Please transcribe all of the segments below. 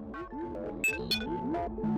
Música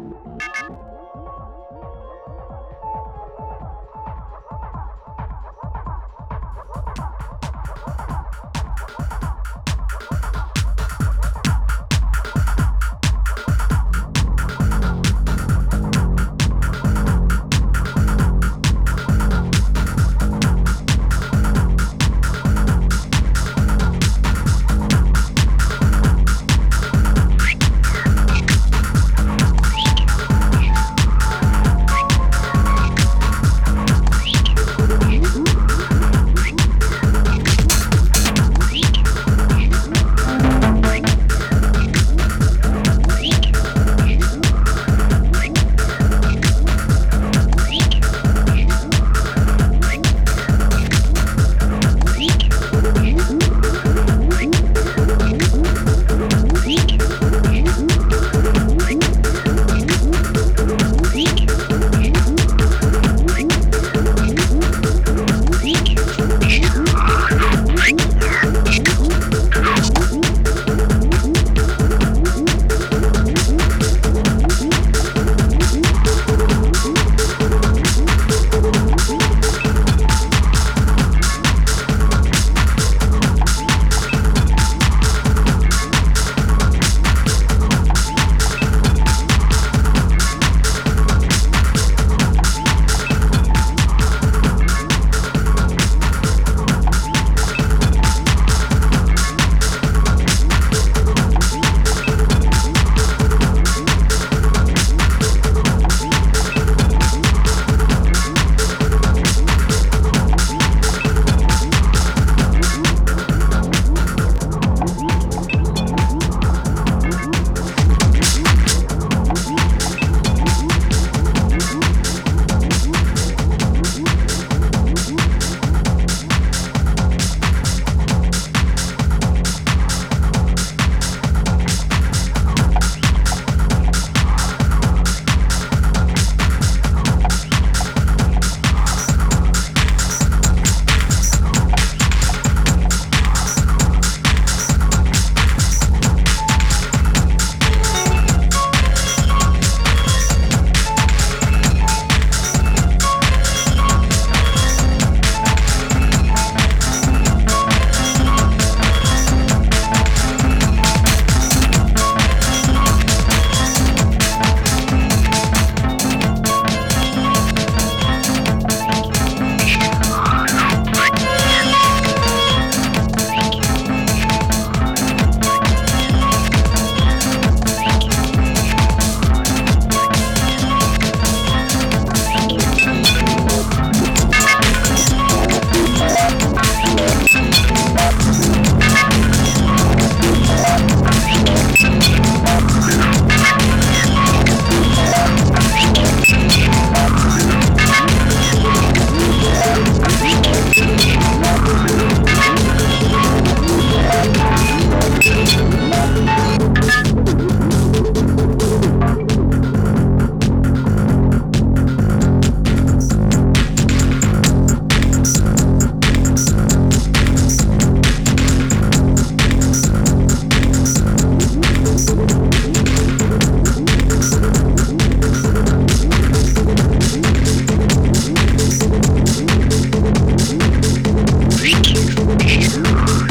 Podcast.